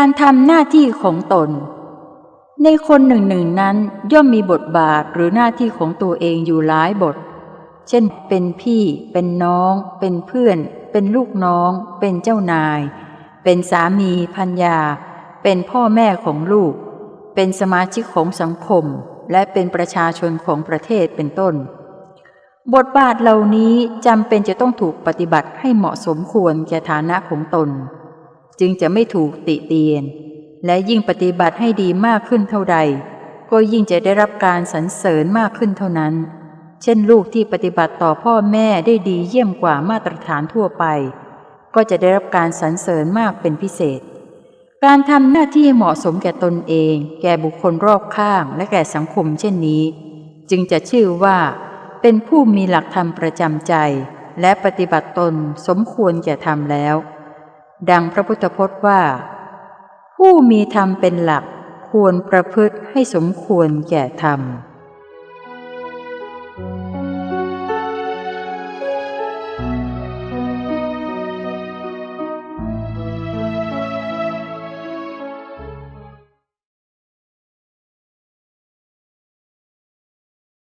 การทำหน้าที่ของตน ในคนหนึ่งหนึ่งนั้นย่อมมีบทบาทหรือหน้าที่ของตัวเองอยู่หลายบท เช่น เป็นพี่ เป็นน้อง เป็นเพื่อน เป็นลูกน้อง เป็นเจ้านาย เป็นสามีพัญญา เป็นพ่อแม่ของลูก เป็นสมาชิกของสังคม และเป็นประชาชนของประเทศเป็นต้น บทบาทเหล่านี้จำเป็นจะต้องถูกปฏิบัติให้เหมาะสมควรแก่ฐานะของตน จึงจะไม่ถูกติเตียน และยิ่งปฏิบัติให้ดีมากขึ้นเท่าใด ก็ยิ่งจะได้รับการสรรเสริญมากขึ้นเท่านั้น เช่นลูกที่ปฏิบัติต่อพ่อแม่ได้ดีเยี่ยมกว่ามาตรฐานทั่วไป ก็จะได้รับการสรรเสริญมากเป็นพิเศษ การทำหน้าที่เหมาะสมแก่ตนเอง แก่บุคคลรอบข้างและแก่สังคม เช่นนี้ จึงจะชื่อว่า เป็นผู้มีหลักธรรมประจำใจ และปฏิบัติตนสมควรแก่ธรรมแล้ว ดังพระพุทธพจน์ว่า ผู้มีธรรมเป็นหลักควรประพฤติให้สมควรแก่ธรรม